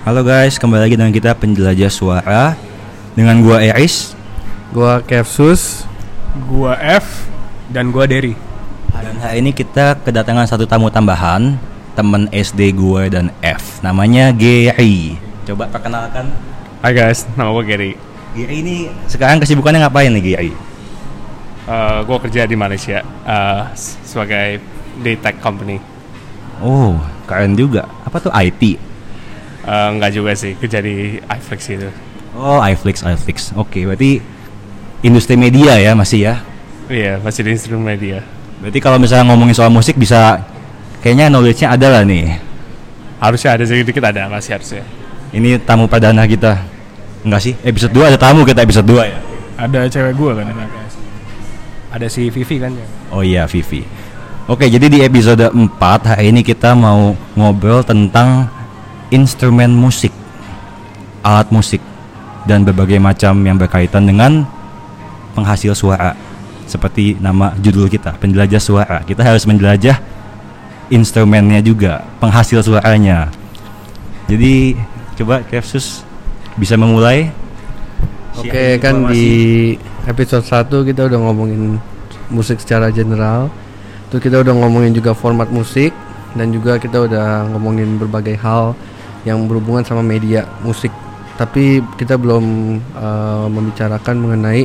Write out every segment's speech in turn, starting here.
Halo guys, kembali lagi dengan kita penjelajah suara dengan gua Eris. Gua Kevsus. Gua F dan gua Derry. Dan hari ini kita kedatangan satu tamu tambahan, teman SD gue dan F. Namanya Gary. Coba perkenalkan. Hai guys, nama gua Gary. Gary ini sekarang kesibukannya ngapain nih Gary? Uh, gua kerja di Malaysia uh, sebagai di tech company. Oh, keren juga. Apa tuh IT? Uh, enggak juga sih, kerja di iFlix itu. Oh, iFlix, iFlix. Oke, berarti industri media ya masih ya? Iya, masih di instrumen media. Berarti kalau misalnya ngomongin soal musik bisa kayaknya knowledge-nya ada lah nih. Harusnya ada sedikit ada, masih harusnya. Ini tamu perdana kita. Enggak sih? Episode 2 ada tamu kita episode 2 ya. Ada cewek gua kan ada. Ada si Vivi kan ya. Oh iya, Vivi. Oke, jadi di episode 4 hari ini kita mau ngobrol tentang instrumen musik, alat musik dan berbagai macam yang berkaitan dengan penghasil suara. Seperti nama judul kita, penjelajah suara. Kita harus menjelajah instrumennya juga, penghasil suaranya. Jadi coba Kevsus bisa memulai. Oke, kan di episode 1 kita udah ngomongin musik secara general. Terus kita udah ngomongin juga format musik dan juga kita udah ngomongin berbagai hal yang berhubungan sama media musik. Tapi kita belum eh, membicarakan mengenai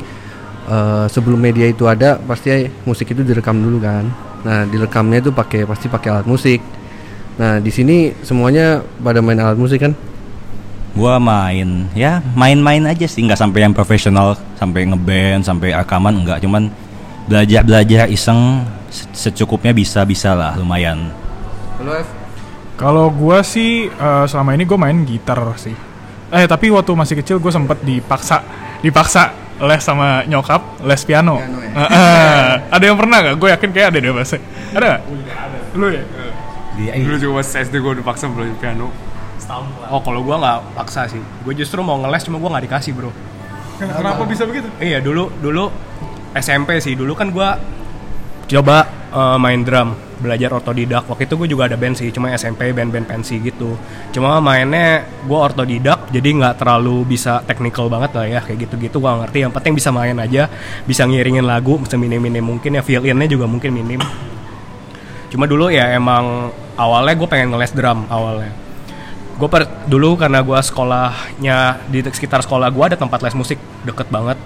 eh, sebelum media itu ada pasti musik itu direkam dulu kan. Nah, direkamnya itu pakai pasti pakai alat musik. Nah, di sini semuanya pada main alat musik kan? Gua main, ya main-main aja sih, nggak sampai yang profesional, sampai ngeband, sampai rekaman, nggak. Cuman belajar-belajar iseng se- secukupnya bisa-bisa lah, lumayan. Halo F. Kalau gua sih eh, selama ini gua main gitar sih. Eh tapi waktu masih kecil gue sempet dipaksa dipaksa les sama nyokap les piano. Piano ya? Eh, eh, ada yang pernah gak? Gue yakin kayak ada deh pasti. Ada gak? Lu ya? Dulu juga pas SD gua udah paksa belajar piano. Oh, kalau gua nggak paksa sih. Gue justru mau ngeles cuma gua nggak dikasih, Bro. Kenapa bisa begitu? Iya dulu dulu SMP sih dulu kan gua coba eh, main drum belajar otodidak waktu itu gue juga ada band sih cuma SMP band-band pensi gitu. Cuma mainnya gue otodidak jadi nggak terlalu bisa technical banget lah ya kayak gitu-gitu. Gue ngerti yang penting bisa main aja bisa ngiringin lagu seminim-minim mungkin ya feel innya juga mungkin minim. Cuma dulu ya emang awalnya gue pengen ngeles drum awalnya. Gue per dulu karena gue sekolahnya di sekitar sekolah gue ada tempat les musik deket banget.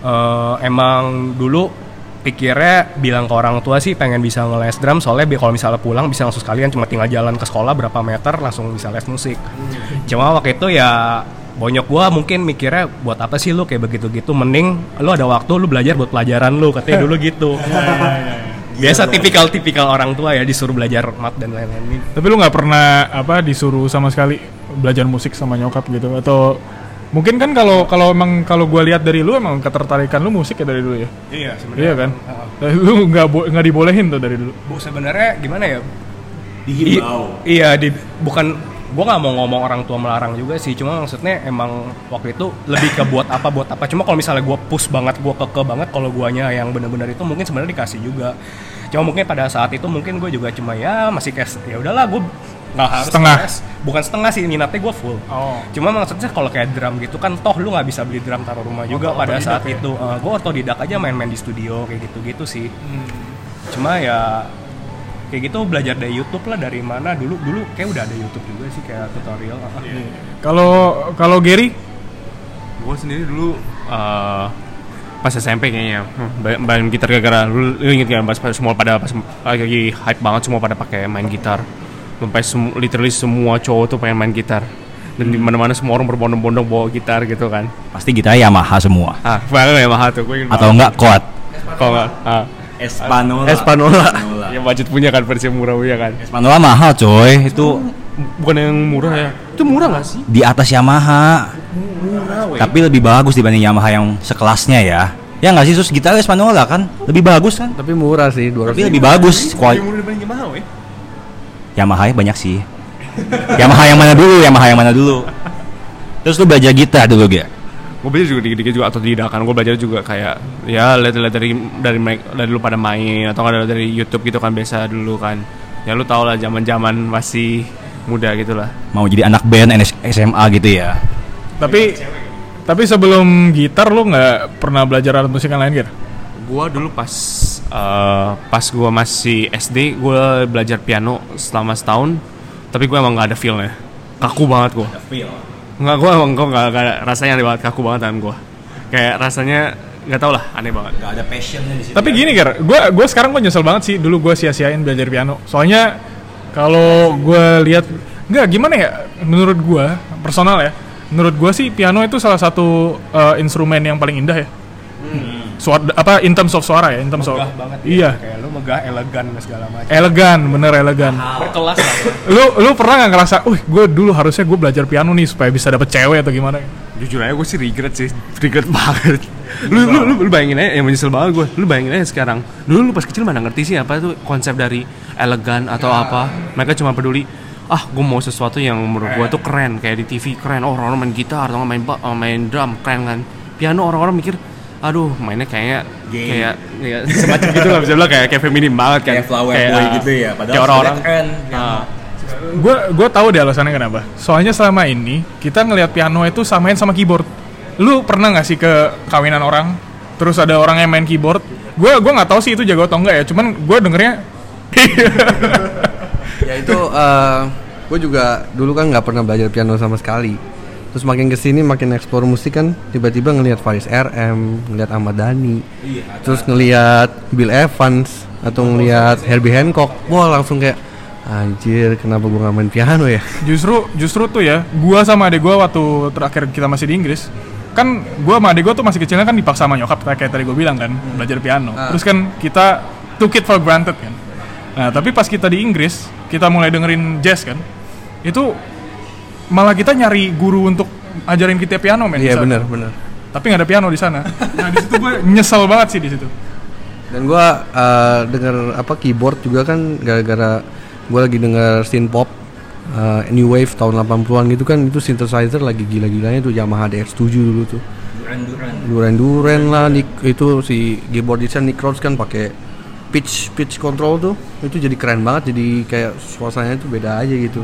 Eh, emang dulu pikirnya bilang ke orang tua sih pengen bisa ngeles drum. Soalnya kalau misalnya pulang bisa langsung sekalian cuma tinggal jalan ke sekolah berapa meter langsung bisa les musik. Cuma waktu itu ya bonyok gua mungkin mikirnya buat apa sih lu? Kayak begitu gitu mending lu ada waktu lu belajar buat pelajaran lu katanya dulu gitu. Biasa tipikal tipikal orang tua ya disuruh belajar mat dan lain-lain. Tapi lu nggak pernah apa disuruh sama sekali belajar musik sama nyokap gitu? Atau mungkin kan kalau kalau emang kalau gue lihat dari lu emang ketertarikan lu musik ya dari dulu ya? Iya iya kan? Lu nggak bo- nggak dibolehin tuh dari dulu. Bu sebenarnya gimana ya? I- iya, di, bukan gua nggak mau ngomong orang tua melarang juga sih, cuma maksudnya emang waktu itu lebih ke buat apa buat apa. Cuma kalau misalnya gua push banget, gua keke banget kalau guanya yang benar-benar itu mungkin sebenarnya dikasih juga. Cuma mungkin pada saat itu mungkin gue juga cuma ya masih kayak ya udahlah gue nggak harus Setengah. les. bukan setengah sih minatnya gue full oh Cuma maksudnya kalau kayak drum gitu kan toh lu nggak bisa beli drum taruh rumah juga pada saat itu. Eh, gue otodidak aja main-main di studio kayak gitu-gitu sih. Cuma ya kayak gitu belajar dari YouTube lah dari mana dulu dulu kayak udah ada YouTube juga sih kayak tutorial. kalau kalau Gary gue sendiri dulu eh, pas SMP kayaknya hmm, main gitar gara-gara lu, lu inget gak pas, pas semua pada pas lagi hype banget semua pada pakai main gitar sampai semu- literally semua cowok tuh pengen main gitar dan di mana-mana semua orang berbondong-bondong bawa gitar gitu kan Pasti kita Yamaha semua. ah banget ya mahal tuh gue Atau enggak Quad. kalau nggak ah Espanola. Espanola. yang budget punya kan versi murah punya kan Espanola mahal coy, itu bukan yang murah ya itu murah gak sih di atas Yamaha. Tapi lebih bagus dibanding Yamaha yang sekelasnya ya. Ya nggak sih sus gitar Espanola kan lebih bagus kan? Tapi murah sih 200. Tapi lebih bagus kual lebih murah dibanding Yamaha weh Yamaha ya banyak sih. Yamaha yang mana dulu? Yamaha yang mana dulu? Terus lu belajar gitar dulu gak? gue belajar juga dikit-dikit juga atau tidak kan gue belajar juga kayak ya lihat-lihat dari dari dari lu pada main atau nggak dari YouTube gitu kan biasa dulu kan ya lu tau lah zaman zaman masih muda gitulah mau jadi anak band NS SMA gitu ya Tapi tapi sebelum gitar lu nggak pernah belajar alat musik yang lain gitu? Gua dulu pas eh, pas gua masih SD gua belajar piano selama setahun tapi gua emang nggak ada feelnya. Kaku banget gua. Nggak gua emang gua nggak nggak ada- rasanya aneh banget kaku banget tangan gua. Kayak rasanya nggak tau lah aneh banget. Nggak ada passionnya di situ Tapi gini Ger, gue gua sekarang gue nyesel banget sih dulu gue sia-siain belajar piano. Soalnya kalau gue lihat nggak gimana ya menurut gue personal ya, menurut gue sih piano itu salah satu uh, instrumen yang paling indah ya. Suara apa in terms of suara ya, in terms of Megah banget ya. iya Kayak lu megah elegan segala macam. elegan bener elegan. Berkelas lah. ya. Lu lu pernah nggak ngerasa, uh gue dulu harusnya gue belajar piano nih supaya bisa dapet cewek atau gimana? jujur aja gue sih regret sih regret banget lu, lu, lu, lu bayangin aja yang menyesal banget gue lu bayangin aja sekarang dulu lu pas kecil mana ngerti sih apa tuh konsep dari elegan atau apa mereka cuma peduli ah gue mau sesuatu yang menurut gue tuh keren kayak di TV keren oh orang-orang main gitar atau nggak main eh, main drum keren kan piano orang-orang mikir aduh mainnya kayaknya kayak ya, semacam gitu lah bisa bilang kayak kayak feminim banget kan Kayak flower boy gitu ya, padahal kayak orang-orang keren, Ah, Gue gue tahu deh alasannya kenapa. Soalnya selama ini kita ngelihat piano itu samain sama keyboard. Lu pernah nggak sih ke kawinan orang, terus ada orang yang main keyboard? Gue gua nggak tahu sih itu jago atau enggak ya. Cuman gue dengernya ya itu gue juga dulu kan nggak pernah belajar piano sama sekali terus makin ke sini makin eksplor musik kan tiba-tiba ngelihat Faris RM ngelihat Ahmad Dhani. Terus ngelihat Bill Evans atau ngelihat Herbie Hancock. Wah langsung kayak anjir kenapa gue nggak main piano ya? Justru justru tuh ya. Gua sama adek gue waktu terakhir kita masih di Inggris kan gua sama adek gue tuh masih kecilnya kan dipaksa sama nyokap kayak tadi gue bilang kan belajar piano. Terus kan kita took it for granted kan. Nah tapi pas kita di Inggris kita mulai dengerin jazz kan itu malah kita nyari guru untuk ajarin kita piano men iya sana. bener bener tapi nggak ada piano di sana. Nah di situ gue nyesel banget sih di situ. Dan gue uh, denger apa keyboard juga kan gara-gara gue lagi denger synth pop uh, new wave tahun 80-an gitu kan itu synthesizer lagi gila-gilanya tuh Yamaha DX7 dulu tuh. Duran Duran. Lah Nick, itu si keyboardisnya Nick Rhodes kan pakai pitch pitch control tuh. Itu jadi keren banget jadi kayak suasananya tuh beda aja gitu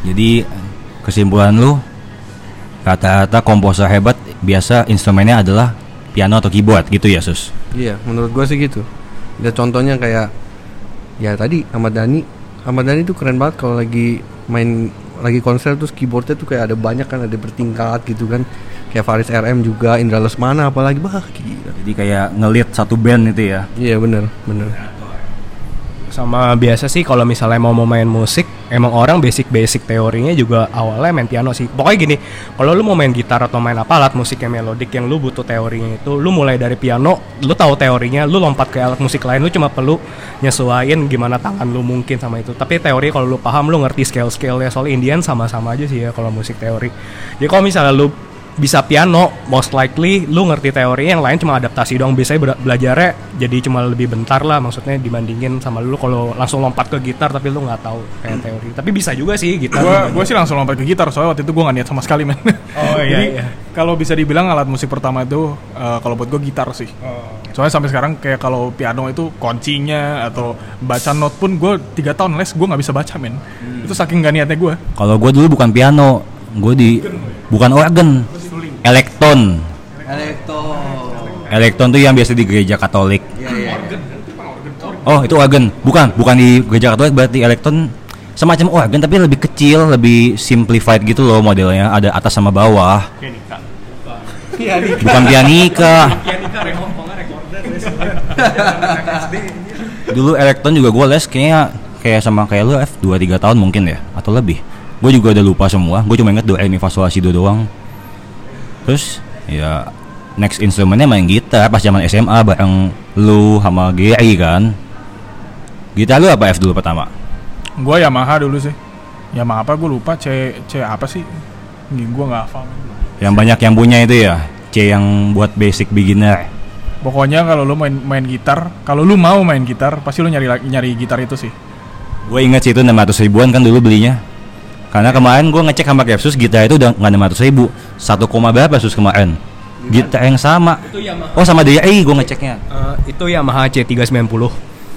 Jadi kesimpulan lu kata-kata komposer hebat biasa instrumennya adalah piano atau keyboard gitu ya sus. iya menurut gue sih gitu. Ada contohnya kayak ya tadi Ahmad Dhani. Ahmad Dhani tuh keren banget kalau lagi main lagi konser terus keyboardnya tuh kayak ada banyak kan ada bertingkat gitu kan. Kayak Faris RM juga Indra Lesmana apalagi bah gila. Jadi kayak ngelit satu band itu ya. iya bener bener Sama biasa sih kalau misalnya mau main musik, emang orang basic-basic teorinya juga awalnya main piano sih. Pokoknya gini, kalau lu mau main gitar atau main apa alat musik yang melodik yang lu butuh teorinya itu, lu mulai dari piano, lu tahu teorinya, lu lompat ke alat musik lain, lu cuma perlu nyesuaiin gimana tangan lu mungkin sama itu. Tapi teori kalau lu paham, lu ngerti scale-scale ya soal Indian sama-sama aja sih ya kalau musik teori. Jadi kalau misalnya lu bisa piano, most likely lu ngerti teori yang lain cuma adaptasi doang. Biasanya bela- belajarnya jadi cuma lebih bentar lah, maksudnya dibandingin sama lu kalau langsung lompat ke gitar tapi lu nggak tahu kayak teori. Tapi bisa juga sih gitar. gue gue sih langsung lompat ke gitar soalnya waktu itu gue gak niat sama sekali men Oh, iya, jadi iya. kalau bisa dibilang alat musik pertama itu eh, kalau buat gue gitar sih soalnya sampai sekarang kayak kalau piano itu kuncinya atau baca not pun gue tiga tahun les gue nggak bisa baca men itu saking gak niatnya gue Kalau gue dulu bukan piano, gue di bukan organ, elektron. Elektro Elektron tuh yang biasa di gereja Katolik. Oh itu organ, bukan bukan di gereja Katolik berarti elektron semacam organ tapi lebih kecil, lebih simplified gitu loh modelnya. Ada atas sama bawah. Bukan pianika. Dulu elektron juga gue les kayaknya kayak sama kayak lu F 2 3 tahun mungkin ya atau lebih. Gue juga udah lupa semua. Gue cuma inget do re mi fa sol la si do doang. Terus ya next instrumennya main gitar pas zaman SMA bareng lu sama GI kan. Gitar lu apa F dulu pertama? gue Yamaha dulu sih Yamaha apa gue lupa C C apa sih gue nggak hafal Yang banyak yang punya itu ya. C yang buat basic beginner. pokoknya kalau lu main main gitar kalau lu mau main gitar pasti lu nyari nyari gitar itu sih Gue inget sih itu 600 ribuan kan dulu belinya. Karena kemarin gue ngecek sama Kepsus gitar itu udah nggak 600 ribu. 1, koma berapa sus kemarin? Gitar yang sama. Itu Yamaha. Oh sama DI gue ngeceknya. Eh, itu Yamaha C390.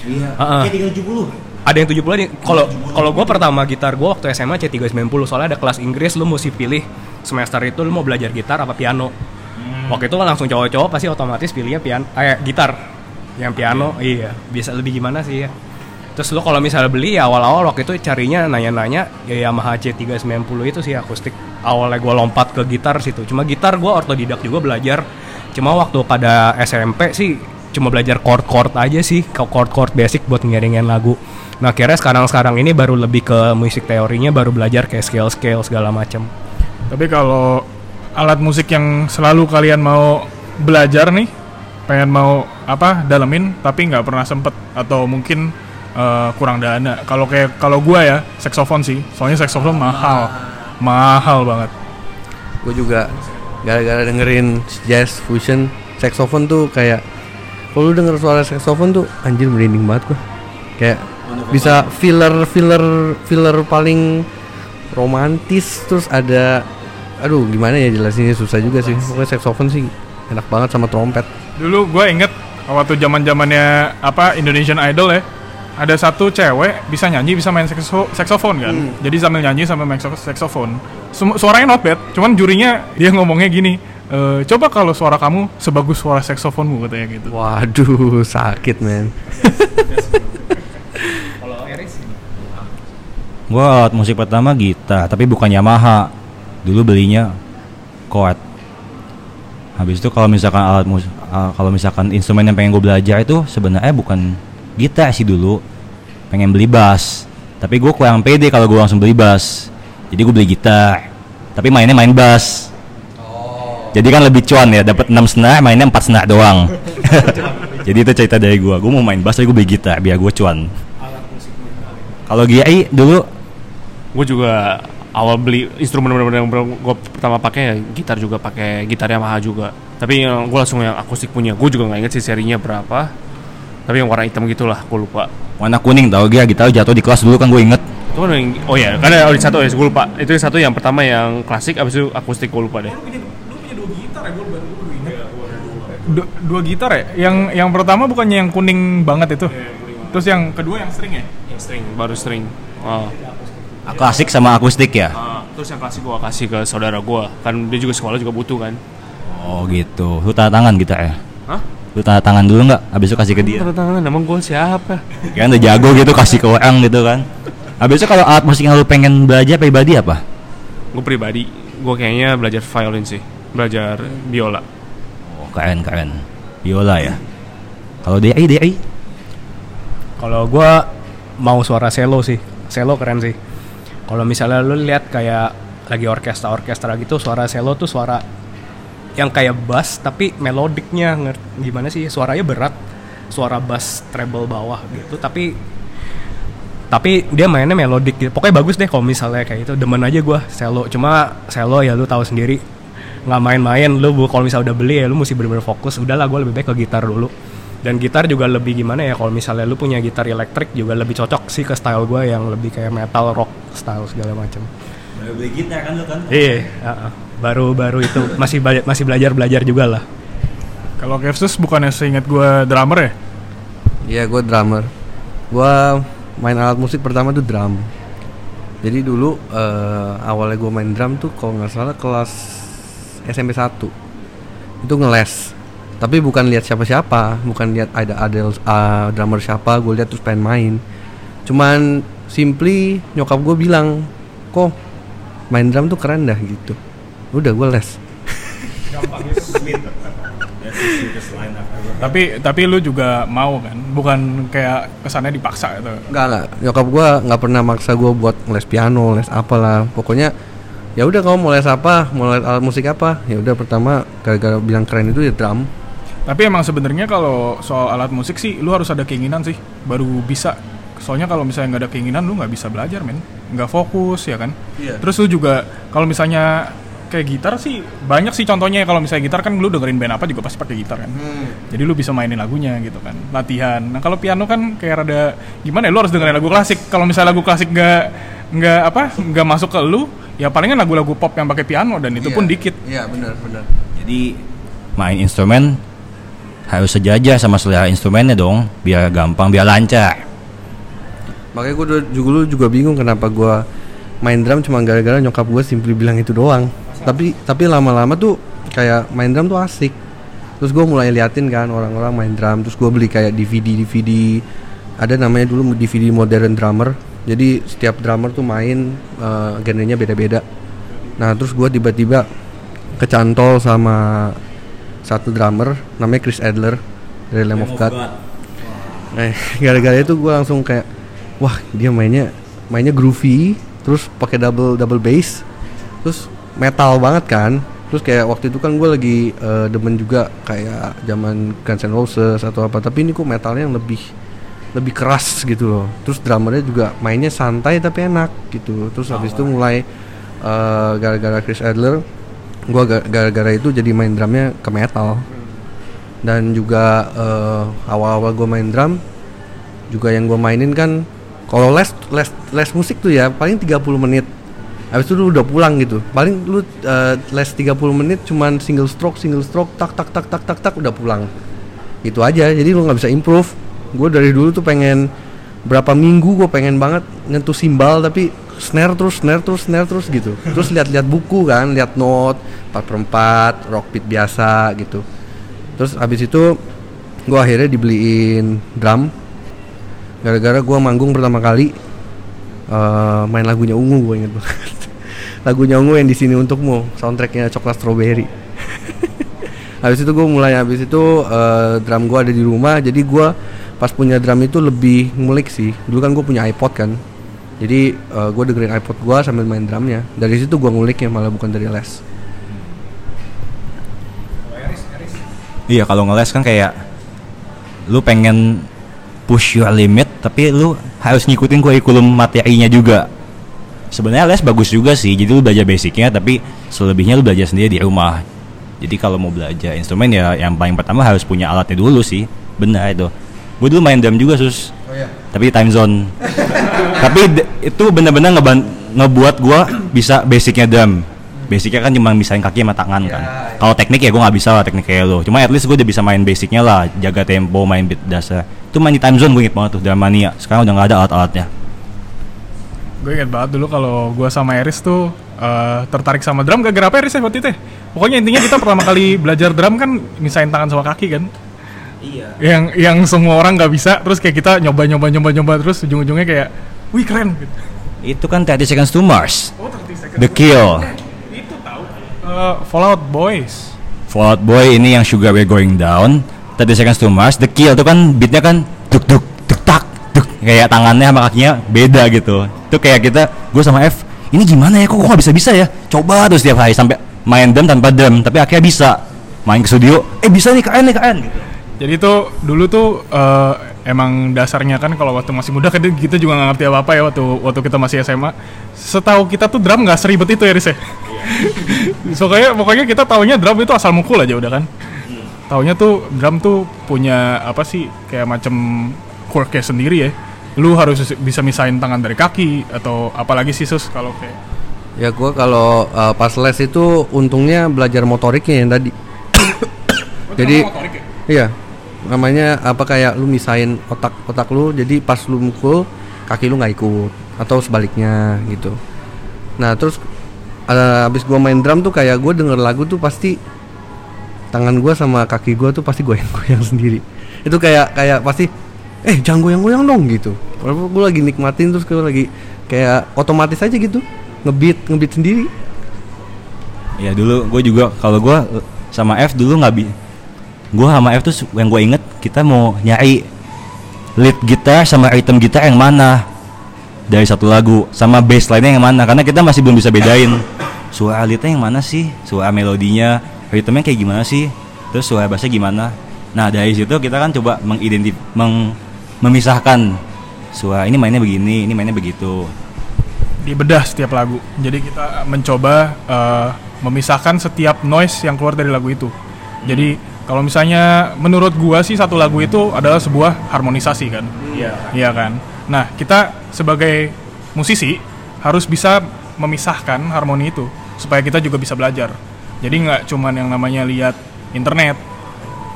Iya. Kayak 370. ada yang 70 nih. Kalau kalau gue pertama gitar gue waktu SMA C390 soalnya ada kelas Inggris lu mesti pilih semester itu lu mau belajar gitar apa piano. Waktu itu kan langsung cowok-cowok pasti otomatis pilihnya piano eh gitar. Yang piano iya, bisa lebih gimana sih ya. Terus lu kalau misalnya beli ya awal-awal waktu itu carinya nanya-nanya ya Yamaha C390 itu sih akustik. Awalnya gue lompat ke gitar situ. Cuma gitar gue otodidak juga belajar. Cuma waktu pada SMP sih cuma belajar chord-chord aja sih, chord-chord basic buat ngiringin lagu. Nah, akhirnya sekarang-sekarang ini baru lebih ke musik teorinya, baru belajar kayak scale-scale segala macam. Tapi kalau alat musik yang selalu kalian mau belajar nih, pengen mau apa dalemin tapi nggak pernah sempet atau mungkin eh, kurang dana. Kalau kayak kalau gua ya saksofon sih, soalnya saksofon mahal, mahal banget. gue juga gara-gara dengerin jazz fusion saxophone tuh kayak kalau lu denger suara saxophone tuh anjir merinding banget gua. Kayak bisa filler filler filler paling romantis terus ada aduh gimana ya jelasinnya susah juga sih. Pokoknya saxophone sih enak banget sama trompet. Dulu gue inget waktu zaman zamannya apa Indonesian Idol ya, ada satu cewek bisa nyanyi bisa main sekso- saxophone kan. Jadi sambil nyanyi sambil main saxophone. Sem- suaranya not bad, cuman jurinya dia ngomongnya gini. "E, coba kalau suara kamu sebagus suara saksofonmu katanya gitu. waduh sakit men alat musik pertama gitar, tapi bukan Yamaha. Dulu belinya chord. Habis itu kalau misalkan alat mus uh, kalau misalkan instrumen yang pengen gue belajar itu sebenarnya bukan gitar sih dulu. Pengen beli bass. Tapi gue kurang pede kalau gue langsung beli bass. Jadi gue beli gitar. Tapi mainnya main bass. Jadi kan lebih cuan ya, dapat 6 senar, mainnya 4 senar doang. Jadi itu cerita dari gue. Gue mau main bass, tapi gue beli gitar biar gue cuan. Kalau GI dulu gue juga awal beli instrumen bener-bener yang gue pertama pakai ya gitar juga pakai gitar Yamaha juga tapi yang gue langsung yang akustik punya gue juga nggak inget sih serinya berapa tapi yang warna hitam gitulah gue lupa warna kuning tau gak gitar jatuh di kelas dulu kan gue inget. itu kan yang oh ya karena di satu ya gue lupa itu yang satu yang pertama yang klasik abis itu akustik gue lupa deh Du- dua gitar ya? Yang yang pertama bukannya yang kuning banget itu. Terus yang kedua yang string ya? yang string baru string oh. Klasik sama akustik ya. Ah, terus yang klasik gue kasih ke saudara gue kan dia juga sekolah juga butuh kan Oh gitu. Lu tanda tangan gitar ya? Lu tanda tangan dulu nggak? Habis itu kasih ke dia. tanda tangan emang gue siapa Kan udah jago gitu kasih ke orang gitu kan. Habis itu kalau alat musik yang lu pengen belajar pribadi apa? gue pribadi gue kayaknya belajar violin sih belajar biola Oh keren keren. Biola ya. Kalau DI DI Kalau gua mau suara selo sih, selo keren sih. Kalau misalnya lu lihat kayak lagi orkestra-orkestra gitu, suara selo tuh suara yang kayak bass tapi melodiknya gimana sih? Suaranya berat, suara bass treble bawah gitu, tapi tapi dia mainnya melodik gitu. Pokoknya bagus deh kalau misalnya kayak itu. Demen aja gua selo. Cuma selo ya lu tahu sendiri nggak main-main lu kalau misalnya udah beli ya lu mesti bener-bener fokus udahlah gue lebih baik ke gitar dulu dan gitar juga lebih gimana ya kalau misalnya lu punya gitar elektrik juga lebih cocok sih ke style gue yang lebih kayak metal rock style segala macam beli gitar kan lu kan? iya uh-uh. baru baru itu. Masih bela- masih belajar belajar juga lah. Kalau Kevsus bukannya seingat gue drummer ya? Iya gue drummer. Gue main alat musik pertama tuh drum. Jadi dulu eh, awalnya gue main drum tuh kalau nggak salah kelas SMP 1 Itu ngeles. Tapi bukan lihat siapa-siapa Bukan lihat ada ada uh, drummer siapa Gue lihat terus pengen main. Cuman simply nyokap gue bilang Kok main drum tuh keren dah gitu Udah gue les Tapi tapi lu juga mau kan? Bukan kayak kesannya dipaksa gitu. Enggak enggak, nyokap gua nggak pernah maksa gua buat les piano, les apalah. Pokoknya ya udah kamu mau les apa, mau les alat musik apa? Ya udah pertama gara-gara bilang keren itu ya drum. Tapi emang sebenarnya kalau soal alat musik sih, lu harus ada keinginan sih, baru bisa. Soalnya kalau misalnya nggak ada keinginan, lu nggak bisa belajar, men. Nggak fokus, ya kan? Iya. Terus lu juga kalau misalnya kayak gitar sih banyak sih contohnya kalau misalnya gitar kan lu dengerin band apa juga pasti pakai gitar kan. Jadi lu bisa mainin lagunya gitu kan, latihan. Nah kalau piano kan kayak rada gimana ya? Lu harus dengerin lagu klasik. Kalau misalnya lagu klasik nggak nggak apa nggak masuk ke lu, ya palingan lagu-lagu pop yang pakai piano dan itu pun dikit. Iya benar benar. Jadi main instrumen harus sejajar sama selera instrumennya dong, biar gampang, biar lancar. makanya gue juga dulu juga bingung kenapa gue main drum cuma gara-gara nyokap gue simply bilang itu doang tapi tapi lama-lama tuh kayak main drum tuh asik. Terus gue mulai liatin kan orang-orang main drum terus gue beli kayak DVD DVD ada namanya dulu DVD modern drummer. Jadi setiap drummer tuh main uh, genrenya beda-beda. Nah terus gue tiba-tiba kecantol sama satu drummer namanya Chris Adler dari Lamb of God. Eh, gara-gara itu gue langsung kayak wah dia mainnya mainnya groovy terus pakai double double bass. Terus metal banget kan. Terus kayak waktu itu kan gue lagi uh, demen juga kayak zaman Guns N' Roses atau apa tapi ini kok metalnya yang lebih lebih keras gitu loh. Terus drummernya juga mainnya santai tapi enak gitu. Terus habis itu mulai uh, gara-gara Chris Adler gue gara-gara itu jadi main drumnya ke metal. Dan juga uh, awal-awal gue main drum juga yang gue mainin kan kalau les les les musik tuh ya paling 30 menit habis itu lu udah pulang gitu. Paling lu uh, les 30 menit cuman single stroke single stroke tak tak tak tak tak tak udah pulang. Itu aja. Jadi lu nggak bisa improve. Gue dari dulu tuh pengen berapa minggu gue pengen banget nyentuh simbal tapi snare terus snare terus snare terus gitu. Terus lihat-lihat buku kan lihat note 4 per 4 rock beat biasa gitu. Terus habis itu gue akhirnya dibeliin drum. Gara-gara gue manggung pertama kali uh, main lagunya ungu gue inget banget lagunya ungu yang di sini untukmu soundtracknya coklat strawberry. Habis itu gue mulai habis itu uh, drum gue ada di rumah. Jadi gue pas punya drum itu lebih ngulik sih. Dulu kan gue punya iPod kan. Jadi uh, gue dengerin iPod gue sambil main drumnya. Dari situ gue nguliknya malah bukan dari les. Iya kalau ngeles kan kayak lu pengen push your limit tapi lu harus ngikutin kurikulum materinya juga sebenarnya les bagus juga sih jadi lu belajar basicnya tapi selebihnya lu belajar sendiri di rumah. Jadi kalau mau belajar instrumen ya yang paling pertama harus punya alatnya dulu sih. Benar itu. Gue dulu main drum juga sus. Oh, iya. tapi time zone. Tapi itu benar-benar ngebuat gue bisa basicnya drum. Basicnya kan cuma misain kaki sama tangan kan. Yeah. kalau teknik ya gue nggak bisa lah teknik kayak lo cuma at least gue udah bisa main basicnya lah jaga tempo main beat dasar. Itu main di time zone gue inget banget tuh dalam mania sekarang udah nggak ada alat-alatnya gue inget banget dulu kalau gue sama Eris tuh uh, tertarik sama drum. Gak apa Eris ya waktu itu ya? pokoknya intinya kita pertama kali belajar drum kan misain tangan sama kaki kan? Iya. Yang yang semua orang nggak bisa terus kayak kita nyoba nyoba nyoba nyoba terus ujung-ujungnya kayak wih keren gitu. itu kan 30 seconds to Mars. Oh, 30 seconds The Kill. Uh, Fallout Boys. Fallout Boy ini yang Sugar We're Going Down. Tadi Seconds to Mars, The Kill itu kan beatnya kan duk duk kayak tangannya sama kakinya beda gitu. Itu kayak kita, gue sama F, ini gimana ya kok gue gak bisa bisa ya? Coba tuh setiap hari sampai main drum tanpa drum, tapi akhirnya bisa main ke studio, eh bisa nih KN nih KN gitu. Jadi tuh dulu tuh uh, emang dasarnya kan kalau waktu masih muda kan kita juga nggak ngerti apa apa ya waktu waktu kita masih SMA. Setahu kita tuh drum nggak seribet itu ya Riz ya. so kayak pokoknya kita taunya drum itu asal mukul aja udah kan. Taunya tuh drum tuh punya apa sih kayak macam quirknya sendiri ya. Lu harus bisa misahin tangan dari kaki atau apalagi sih sus kalau kayak Ya gua kalau uh, pas les itu untungnya belajar motoriknya yang tadi. Jadi motorik ya? iya namanya apa kayak lu misain otak otak lu jadi pas lu mukul kaki lu nggak ikut atau sebaliknya gitu nah terus uh, abis gua main drum tuh kayak gue denger lagu tuh pasti tangan gua sama kaki gua tuh pasti goyang-goyang sendiri itu kayak kayak pasti eh jangan goyang-goyang dong gitu. Walaupun gue lagi nikmatin terus gue lagi kayak otomatis aja gitu. Ngebeat ngebeat sendiri. Ya dulu gue juga kalau gue sama F dulu nggak bi gue sama F tuh yang gue inget kita mau nyari lead gitar sama item gitar yang mana? Dari satu lagu sama bass lainnya yang mana? Karena kita masih belum bisa bedain. Suara leadnya yang mana sih? Suara melodinya ritmenya kayak gimana sih? Terus suara bassnya gimana? Nah dari situ kita kan coba mengidentif meng, memisahkan suara ini mainnya begini ini mainnya begitu dibedah setiap lagu jadi kita mencoba uh, memisahkan setiap noise yang keluar dari lagu itu jadi kalau misalnya menurut gua sih satu lagu itu adalah sebuah harmonisasi kan. Iya. Iya kan. Nah, kita sebagai musisi harus bisa memisahkan harmoni itu supaya kita juga bisa belajar. Jadi nggak cuman yang namanya lihat internet